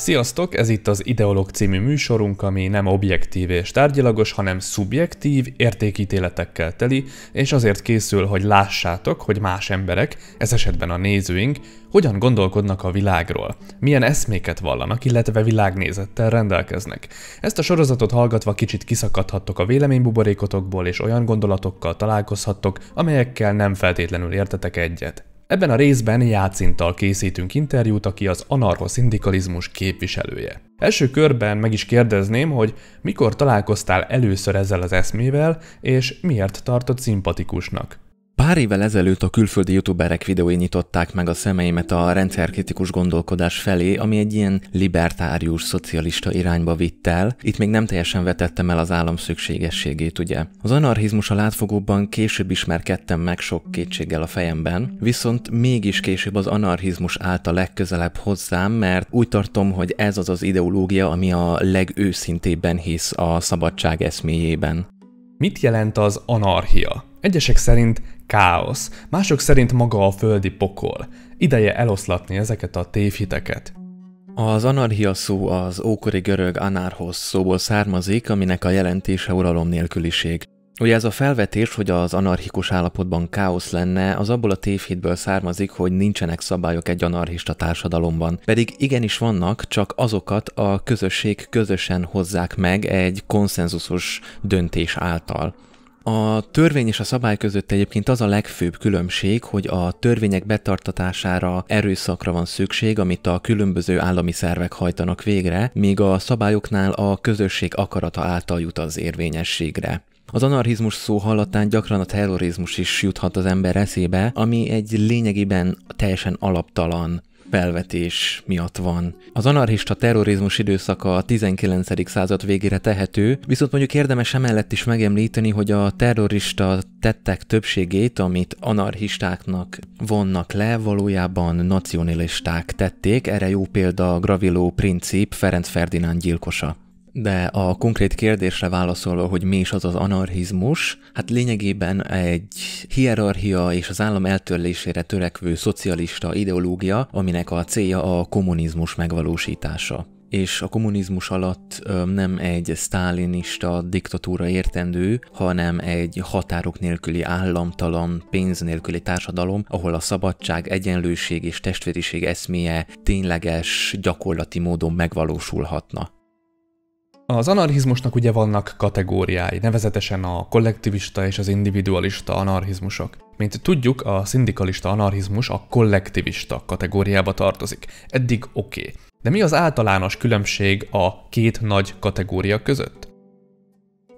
Sziasztok, ez itt az Ideolog című műsorunk, ami nem objektív és tárgyilagos, hanem szubjektív, értékítéletekkel teli, és azért készül, hogy lássátok, hogy más emberek, ez esetben a nézőink, hogyan gondolkodnak a világról, milyen eszméket vallanak, illetve világnézettel rendelkeznek. Ezt a sorozatot hallgatva kicsit kiszakadhattok a véleménybuborékotokból, és olyan gondolatokkal találkozhattok, amelyekkel nem feltétlenül értetek egyet. Ebben a részben Jácintal készítünk interjút, aki az anarcho-szindikalizmus képviselője. Első körben meg is kérdezném, hogy mikor találkoztál először ezzel az eszmével, és miért tartott szimpatikusnak. Pár évvel ezelőtt a külföldi youtuberek videói nyitották meg a szemeimet a rendszerkritikus gondolkodás felé, ami egy ilyen libertárius, szocialista irányba vitt el. Itt még nem teljesen vetettem el az állam szükségességét, ugye. Az anarchizmus a látfogóban később ismerkedtem meg sok kétséggel a fejemben, viszont mégis később az anarchizmus állt a legközelebb hozzám, mert úgy tartom, hogy ez az az ideológia, ami a legőszintébben hisz a szabadság eszméjében. Mit jelent az anarchia? Egyesek szerint káosz, mások szerint maga a földi pokol. Ideje eloszlatni ezeket a tévhiteket. Az anarchia szó az ókori görög anarchos szóból származik, aminek a jelentése uralom nélküliség. Ugye ez a felvetés, hogy az anarchikus állapotban káosz lenne, az abból a tévhitből származik, hogy nincsenek szabályok egy anarchista társadalomban. Pedig igenis vannak, csak azokat a közösség közösen hozzák meg egy konszenzusos döntés által. A törvény és a szabály között egyébként az a legfőbb különbség, hogy a törvények betartatására erőszakra van szükség, amit a különböző állami szervek hajtanak végre, míg a szabályoknál a közösség akarata által jut az érvényességre. Az anarchizmus szó hallatán gyakran a terrorizmus is juthat az ember eszébe, ami egy lényegében teljesen alaptalan felvetés miatt van. Az anarchista terrorizmus időszaka a 19. század végére tehető, viszont mondjuk érdemes emellett is megemlíteni, hogy a terrorista tettek többségét, amit anarchistáknak vonnak le, valójában nacionalisták tették, erre jó példa a Gravillo princip Ferenc Ferdinánd gyilkosa. De a konkrét kérdésre válaszolva, hogy mi is az az anarchizmus, hát lényegében egy hierarchia és az állam eltörlésére törekvő szocialista ideológia, aminek a célja a kommunizmus megvalósítása és a kommunizmus alatt nem egy sztálinista diktatúra értendő, hanem egy határok nélküli államtalan, pénz nélküli társadalom, ahol a szabadság, egyenlőség és testvériség eszméje tényleges, gyakorlati módon megvalósulhatna. Az anarchizmusnak ugye vannak kategóriái, nevezetesen a kollektivista és az individualista anarchizmusok. Mint tudjuk, a szindikalista anarchizmus a kollektivista kategóriába tartozik. Eddig oké. Okay. De mi az általános különbség a két nagy kategória között?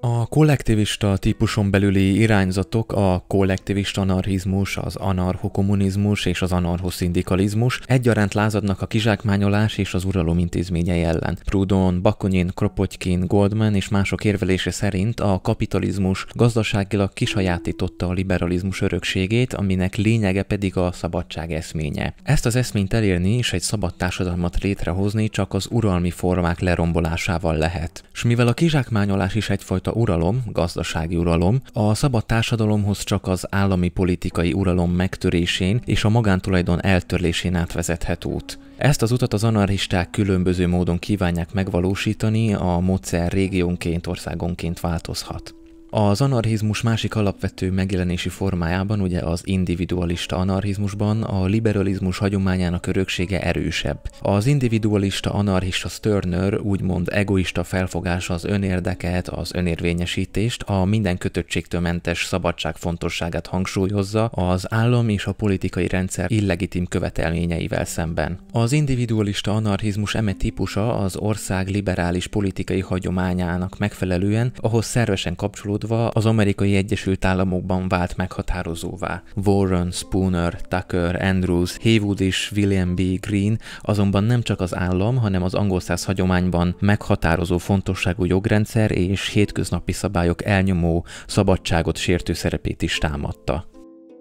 A kollektivista típuson belüli irányzatok a kollektivista anarchizmus, az anarchokommunizmus és az anarchoszindikalizmus egyaránt lázadnak a kizsákmányolás és az uralom intézményei ellen. Proudhon, Bakunin, Kropotkin, Goldman és mások érvelése szerint a kapitalizmus gazdaságilag kisajátította a liberalizmus örökségét, aminek lényege pedig a szabadság eszménye. Ezt az eszményt elérni és egy szabad társadalmat létrehozni csak az uralmi formák lerombolásával lehet. És mivel a kizsákmányolás is egyfajta uralom, gazdasági uralom, a szabad társadalomhoz csak az állami politikai uralom megtörésén és a magántulajdon eltörlésén átvezethet út. Ezt az utat az anarchisták különböző módon kívánják megvalósítani, a módszer régiónként, országonként változhat. Az anarchizmus másik alapvető megjelenési formájában, ugye az individualista anarchizmusban a liberalizmus hagyományának öröksége erősebb. Az individualista anarchista Stirner úgymond egoista felfogása az önérdeket, az önérvényesítést, a minden kötöttségtől mentes szabadság fontosságát hangsúlyozza az állam és a politikai rendszer illegitim követelményeivel szemben. Az individualista anarchizmus eme típusa az ország liberális politikai hagyományának megfelelően, ahhoz szervesen kapcsolódó kapcsolódva az amerikai Egyesült Államokban vált meghatározóvá. Warren, Spooner, Tucker, Andrews, Haywood és William B. Green azonban nem csak az állam, hanem az angol száz hagyományban meghatározó fontosságú jogrendszer és hétköznapi szabályok elnyomó, szabadságot sértő szerepét is támadta.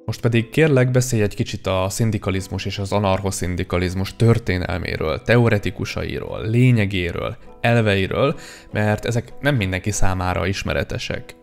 Most pedig kérlek beszélj egy kicsit a szindikalizmus és az anarchoszindikalizmus történelméről, teoretikusairól, lényegéről, elveiről, mert ezek nem mindenki számára ismeretesek.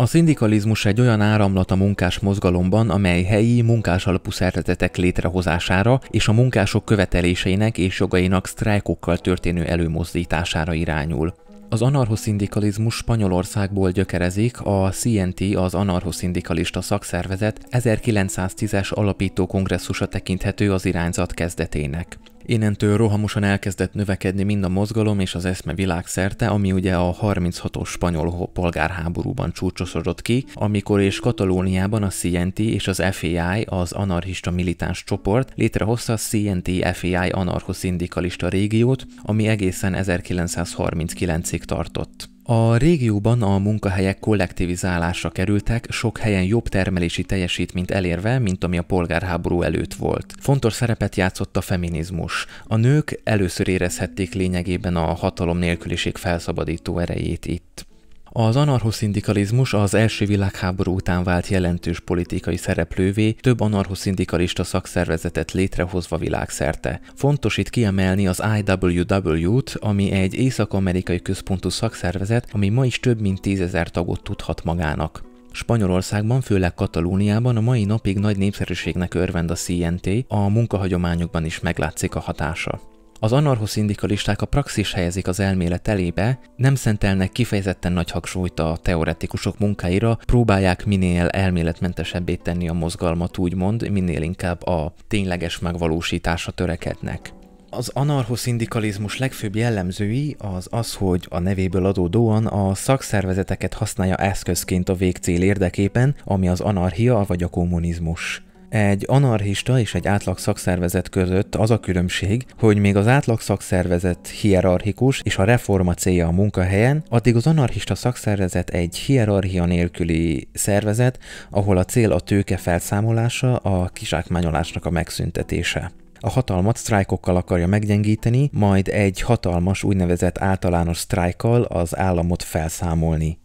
A szindikalizmus egy olyan áramlat a munkás mozgalomban, amely helyi munkás alapú szervezetek létrehozására és a munkások követeléseinek és jogainak sztrájkokkal történő előmozdítására irányul. Az anarchoszindikalizmus Spanyolországból gyökerezik, a CNT, az anarchoszindikalista szakszervezet 1910-es alapító kongresszusa tekinthető az irányzat kezdetének. Innentől rohamosan elkezdett növekedni mind a mozgalom és az eszme világszerte, ami ugye a 36-os spanyol polgárháborúban csúcsosodott ki, amikor és Katalóniában a CNT és az FAI, az anarchista militáns csoport létrehozta a CNT-FAI anarchoszindikalista régiót, ami egészen 1939-ig tartott. A régióban a munkahelyek kollektivizálásra kerültek, sok helyen jobb termelési teljesítményt elérve, mint ami a polgárháború előtt volt. Fontos szerepet játszott a feminizmus. A nők először érezhették lényegében a hatalom nélküliség felszabadító erejét itt. Az anarchoszindikalizmus az első világháború után vált jelentős politikai szereplővé, több anarchoszindikalista szakszervezetet létrehozva világszerte. Fontos itt kiemelni az IWW-t, ami egy észak-amerikai központú szakszervezet, ami ma is több mint tízezer tagot tudhat magának. Spanyolországban, főleg Katalóniában a mai napig nagy népszerűségnek örvend a CNT, a munkahagyományokban is meglátszik a hatása. Az anarchoszindikalisták a praxis helyezik az elmélet elébe, nem szentelnek kifejezetten nagy hangsúlyt a teoretikusok munkáira, próbálják minél elméletmentesebbé tenni a mozgalmat, úgymond, minél inkább a tényleges megvalósításra törekednek. Az anarchoszindikalizmus legfőbb jellemzői az az, hogy a nevéből adódóan a szakszervezeteket használja eszközként a végcél érdekében, ami az anarchia vagy a kommunizmus. Egy anarchista és egy átlag szakszervezet között az a különbség, hogy még az átlag szakszervezet hierarchikus és a reforma célja a munkahelyen, addig az anarchista szakszervezet egy hierarchia nélküli szervezet, ahol a cél a tőke felszámolása, a kizsákmányolásnak a megszüntetése. A hatalmat sztrájkokkal akarja meggyengíteni, majd egy hatalmas úgynevezett általános sztrájkkal az államot felszámolni.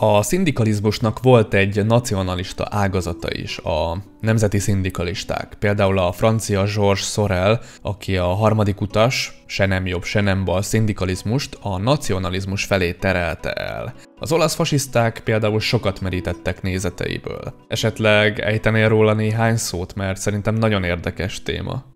A szindikalizmusnak volt egy nacionalista ágazata is, a nemzeti szindikalisták. Például a francia Georges Sorel, aki a harmadik utas, se nem jobb, se nem bal szindikalizmust a nacionalizmus felé terelte el. Az olasz fasiszták például sokat merítettek nézeteiből. Esetleg ejtenél róla néhány szót, mert szerintem nagyon érdekes téma.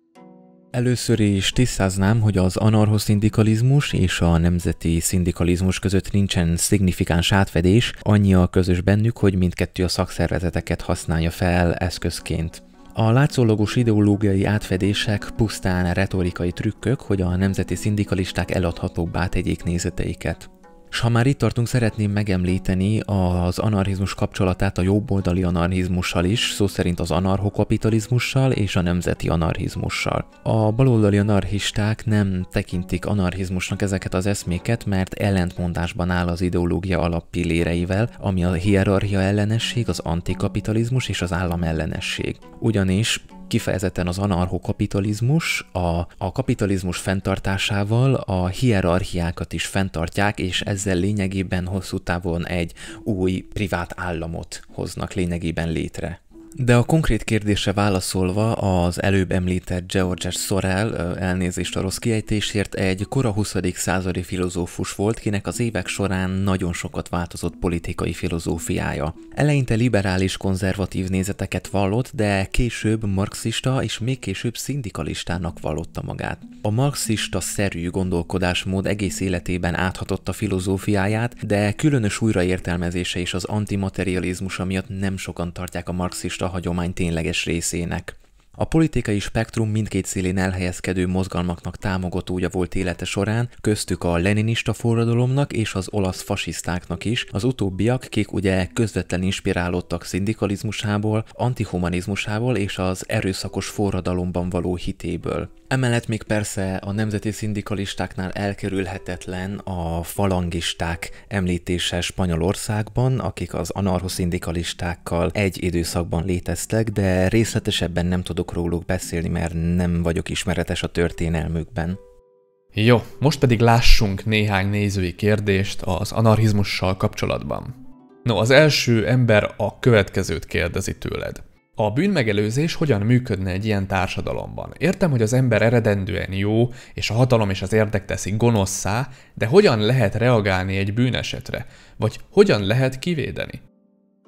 Először is tisztáznám, hogy az anarchoszindikalizmus és a nemzeti szindikalizmus között nincsen szignifikáns átfedés, annyi a közös bennük, hogy mindkettő a szakszervezeteket használja fel eszközként. A látszólagos ideológiai átfedések pusztán retorikai trükkök, hogy a nemzeti szindikalisták eladhatóbbá tegyék nézeteiket. És ha már itt tartunk, szeretném megemlíteni az anarchizmus kapcsolatát a jobboldali anarchizmussal is, szó szerint az anarchokapitalizmussal és a nemzeti anarchizmussal. A baloldali anarchisták nem tekintik anarchizmusnak ezeket az eszméket, mert ellentmondásban áll az ideológia alappilléreivel, ami a hierarchia ellenesség, az antikapitalizmus és az állam ellenesség. Ugyanis kifejezetten az anarchokapitalizmus, a, a kapitalizmus fenntartásával a hierarchiákat is fenntartják, és ezzel lényegében hosszú távon egy új privát államot hoznak lényegében létre. De a konkrét kérdésre válaszolva, az előbb említett George Sorel, elnézést a rossz kiejtésért, egy kora 20. századi filozófus volt, kinek az évek során nagyon sokat változott politikai filozófiája. Eleinte liberális konzervatív nézeteket vallott, de később marxista és még később szindikalistának vallotta magát. A marxista-szerű gondolkodásmód egész életében áthatott a filozófiáját, de különös újraértelmezése és az antimaterializmusa miatt nem sokan tartják a marxista a hagyomány tényleges részének. A politikai spektrum mindkét szélén elhelyezkedő mozgalmaknak támogatója volt élete során, köztük a leninista forradalomnak és az olasz fasisztáknak is, az utóbbiak, kik ugye közvetlen inspirálódtak szindikalizmusából, antihumanizmusából és az erőszakos forradalomban való hitéből. Emellett még persze a nemzeti szindikalistáknál elkerülhetetlen a falangisták említése Spanyolországban, akik az anarchoszindikalistákkal egy időszakban léteztek, de részletesebben nem tudok róluk beszélni, mert nem vagyok ismeretes a történelmükben. Jó, most pedig lássunk néhány nézői kérdést az anarchizmussal kapcsolatban. No, az első ember a következőt kérdezi tőled. A bűnmegelőzés hogyan működne egy ilyen társadalomban? Értem, hogy az ember eredendően jó, és a hatalom és az érdek teszi gonoszszá, de hogyan lehet reagálni egy bűnesetre? Vagy hogyan lehet kivédeni?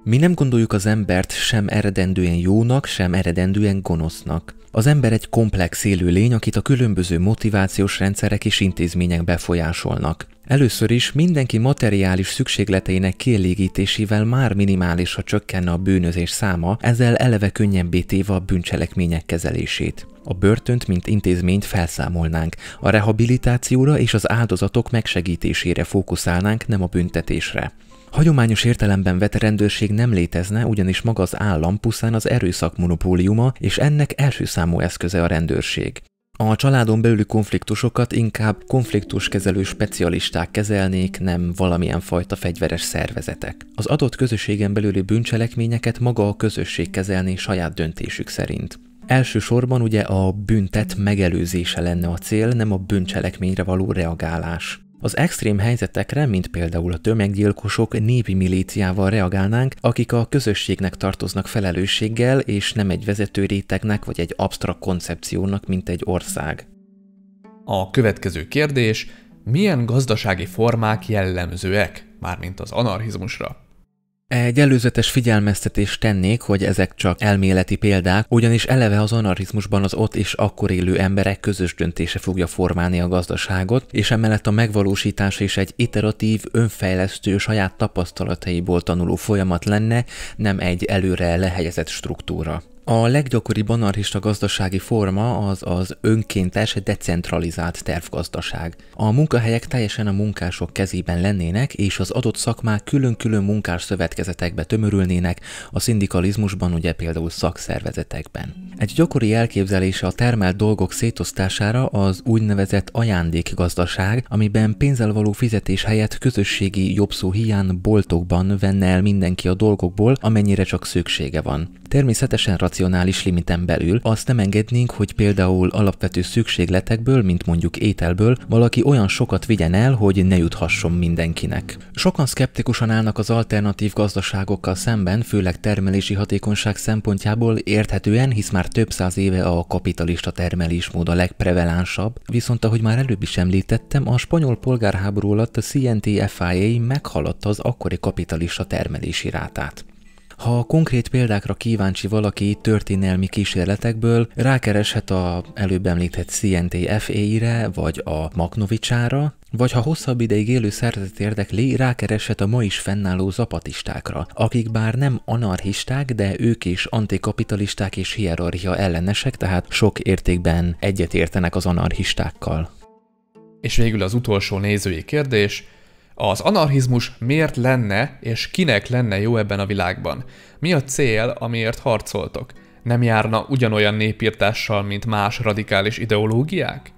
Mi nem gondoljuk az embert sem eredendően jónak, sem eredendően gonosznak. Az ember egy komplex élő lény, akit a különböző motivációs rendszerek és intézmények befolyásolnak. Először is mindenki materiális szükségleteinek kielégítésével már minimálisra csökkenne a bűnözés száma, ezzel eleve könnyebbé téve a bűncselekmények kezelését. A börtönt, mint intézményt felszámolnánk, a rehabilitációra és az áldozatok megsegítésére fókuszálnánk, nem a büntetésre. Hagyományos értelemben vett rendőrség nem létezne, ugyanis maga az állam pusztán az erőszak monopóliuma, és ennek első számú eszköze a rendőrség. A családon belüli konfliktusokat inkább konfliktuskezelő specialisták kezelnék, nem valamilyen fajta fegyveres szervezetek. Az adott közösségen belüli bűncselekményeket maga a közösség kezelné saját döntésük szerint. Elsősorban ugye a büntet megelőzése lenne a cél, nem a bűncselekményre való reagálás. Az extrém helyzetekre, mint például a tömeggyilkosok, népi milíciával reagálnánk, akik a közösségnek tartoznak felelősséggel, és nem egy vezető rétegnek vagy egy absztrakt koncepciónak, mint egy ország. A következő kérdés, milyen gazdasági formák jellemzőek, mármint az anarchizmusra? Egy előzetes figyelmeztetést tennék, hogy ezek csak elméleti példák, ugyanis eleve az anarchizmusban az ott és akkor élő emberek közös döntése fogja formálni a gazdaságot, és emellett a megvalósítás is egy iteratív, önfejlesztő, saját tapasztalataiból tanuló folyamat lenne, nem egy előre lehelyezett struktúra. A leggyakoribb anarchista gazdasági forma az az önkéntes, decentralizált tervgazdaság. A munkahelyek teljesen a munkások kezében lennének, és az adott szakmák külön-külön munkás szövetkezetekbe tömörülnének, a szindikalizmusban ugye például szakszervezetekben. Egy gyakori elképzelése a termelt dolgok szétosztására az úgynevezett ajándékgazdaság, amiben pénzzel való fizetés helyett közösségi jobb szó hiány boltokban venne el mindenki a dolgokból, amennyire csak szüksége van. Természetesen racionális limiten belül azt nem engednénk, hogy például alapvető szükségletekből, mint mondjuk ételből, valaki olyan sokat vigyen el, hogy ne juthasson mindenkinek. Sokan szkeptikusan állnak az alternatív gazdaságokkal szemben, főleg termelési hatékonyság szempontjából érthetően, hisz már több száz éve a kapitalista termelésmód a legprevelánsabb, viszont ahogy már előbb is említettem, a spanyol polgárháború alatt a CNT-FIA meghaladta az akkori kapitalista termelési rátát. Ha konkrét példákra kíváncsi valaki történelmi kísérletekből, rákereshet a előbb említett CNT-FA-re, vagy a Maknovicsára, vagy ha hosszabb ideig élő szervezet érdekli, rákereshet a ma is fennálló zapatistákra, akik bár nem anarchisták, de ők is antikapitalisták és hierarchia ellenesek, tehát sok értékben egyetértenek az anarchistákkal. És végül az utolsó nézői kérdés, az anarchizmus miért lenne és kinek lenne jó ebben a világban? Mi a cél, amiért harcoltok? Nem járna ugyanolyan népírtással, mint más radikális ideológiák?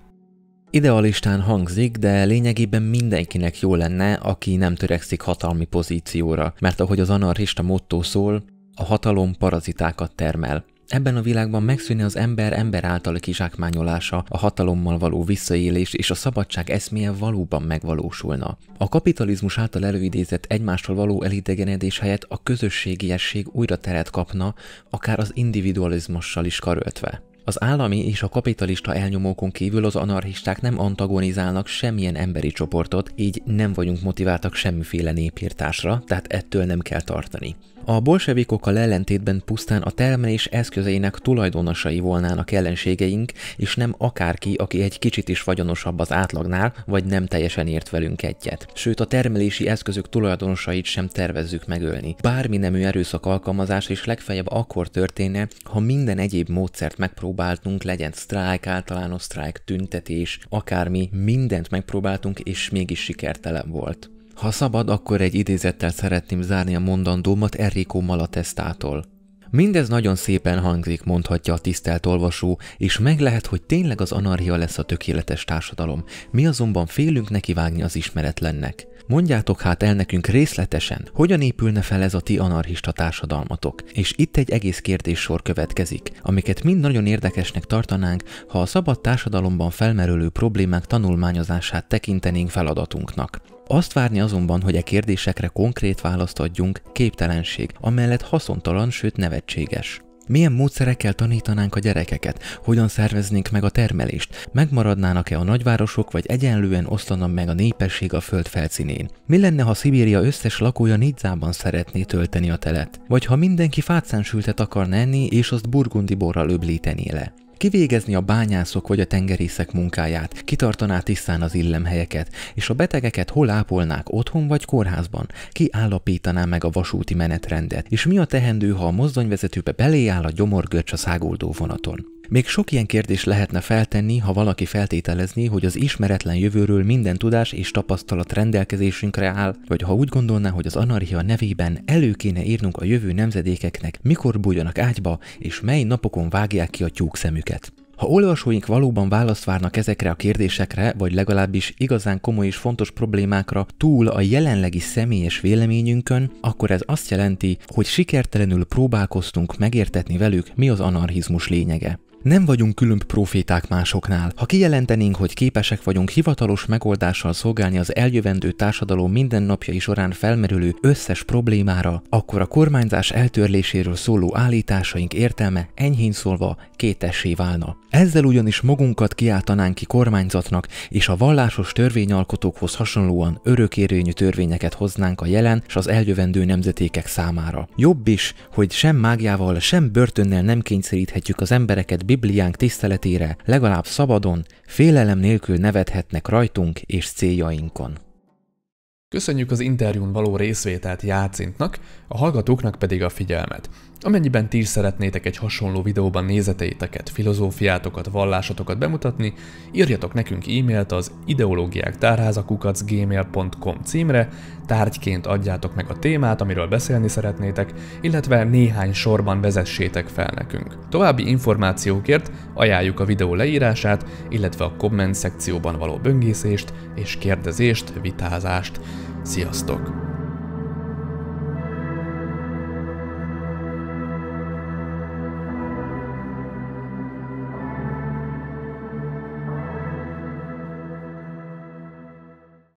Idealistán hangzik, de lényegében mindenkinek jó lenne, aki nem törekszik hatalmi pozícióra, mert ahogy az anarchista motto szól, a hatalom parazitákat termel. Ebben a világban megszűnne az ember ember által kizsákmányolása, a hatalommal való visszaélés és a szabadság eszméje valóban megvalósulna. A kapitalizmus által előidézett egymástól való elidegenedés helyett a közösségiesség újra teret kapna, akár az individualizmussal is karöltve. Az állami és a kapitalista elnyomókon kívül az anarchisták nem antagonizálnak semmilyen emberi csoportot, így nem vagyunk motiváltak semmiféle népírtásra, tehát ettől nem kell tartani. A bolsevikokkal ellentétben pusztán a termelés eszközeinek tulajdonosai volnának ellenségeink, és nem akárki, aki egy kicsit is vagyonosabb az átlagnál, vagy nem teljesen ért velünk egyet. Sőt, a termelési eszközök tulajdonosait sem tervezzük megölni. Bármi nemű erőszak alkalmazás is legfeljebb akkor történne, ha minden egyéb módszert megpróbáltunk, legyen sztrájk, általános sztrájk, tüntetés, akármi, mindent megpróbáltunk, és mégis sikertelen volt. Ha szabad, akkor egy idézettel szeretném zárni a mondandómat Enrico Malatestától. Mindez nagyon szépen hangzik, mondhatja a tisztelt olvasó, és meg lehet, hogy tényleg az anarchia lesz a tökéletes társadalom. Mi azonban félünk nekivágni az ismeretlennek. Mondjátok hát el nekünk részletesen, hogyan épülne fel ez a ti anarchista társadalmatok. És itt egy egész kérdéssor következik, amiket mind nagyon érdekesnek tartanánk, ha a szabad társadalomban felmerülő problémák tanulmányozását tekintenénk feladatunknak. Azt várni azonban, hogy e kérdésekre konkrét választ adjunk, képtelenség, amellett haszontalan, sőt nevetséges. Milyen módszerekkel tanítanánk a gyerekeket? Hogyan szerveznénk meg a termelést? Megmaradnának-e a nagyvárosok, vagy egyenlően oszlana meg a népesség a föld felszínén? Mi lenne, ha Szibéria összes lakója Nidzában szeretné tölteni a telet? Vagy ha mindenki fátszánsültet akarna enni, és azt burgundi borral öblítené le? Kivégezni a bányászok vagy a tengerészek munkáját, kitartaná tisztán az illemhelyeket, és a betegeket hol ápolnák otthon vagy kórházban, ki állapítaná meg a vasúti menetrendet, és mi a tehendő, ha a mozdonyvezetőbe beléáll a gyomorgörcs a száguldó vonaton. Még sok ilyen kérdés lehetne feltenni, ha valaki feltételezni, hogy az ismeretlen jövőről minden tudás és tapasztalat rendelkezésünkre áll, vagy ha úgy gondolná, hogy az anarchia nevében elő kéne írnunk a jövő nemzedékeknek, mikor bújjanak ágyba, és mely napokon vágják ki a tyúk szemüket. Ha olvasóink valóban választ várnak ezekre a kérdésekre, vagy legalábbis igazán komoly és fontos problémákra túl a jelenlegi személyes véleményünkön, akkor ez azt jelenti, hogy sikertelenül próbálkoztunk megértetni velük, mi az anarchizmus lényege. Nem vagyunk különb proféták másoknál. Ha kijelentenénk, hogy képesek vagyunk hivatalos megoldással szolgálni az eljövendő társadalom mindennapjai során felmerülő összes problémára, akkor a kormányzás eltörléséről szóló állításaink értelme enyhén szólva kétessé válna. Ezzel ugyanis magunkat kiáltanánk ki kormányzatnak, és a vallásos törvényalkotókhoz hasonlóan örökérvényű törvényeket hoznánk a jelen és az eljövendő nemzetékek számára. Jobb is, hogy sem mágiával, sem börtönnel nem kényszeríthetjük az embereket Bibliánk tiszteletére, legalább szabadon, félelem nélkül nevethetnek rajtunk és céljainkon. Köszönjük az interjún való részvételt Játszintnak, a hallgatóknak pedig a figyelmet. Amennyiben ti is szeretnétek egy hasonló videóban nézeteiteket, filozófiátokat, vallásotokat bemutatni, írjatok nekünk e-mailt az ideológiák gmail.com címre, tárgyként adjátok meg a témát, amiről beszélni szeretnétek, illetve néhány sorban vezessétek fel nekünk. További információkért ajánljuk a videó leírását, illetve a komment szekcióban való böngészést és kérdezést, vitázást. Sziasztok!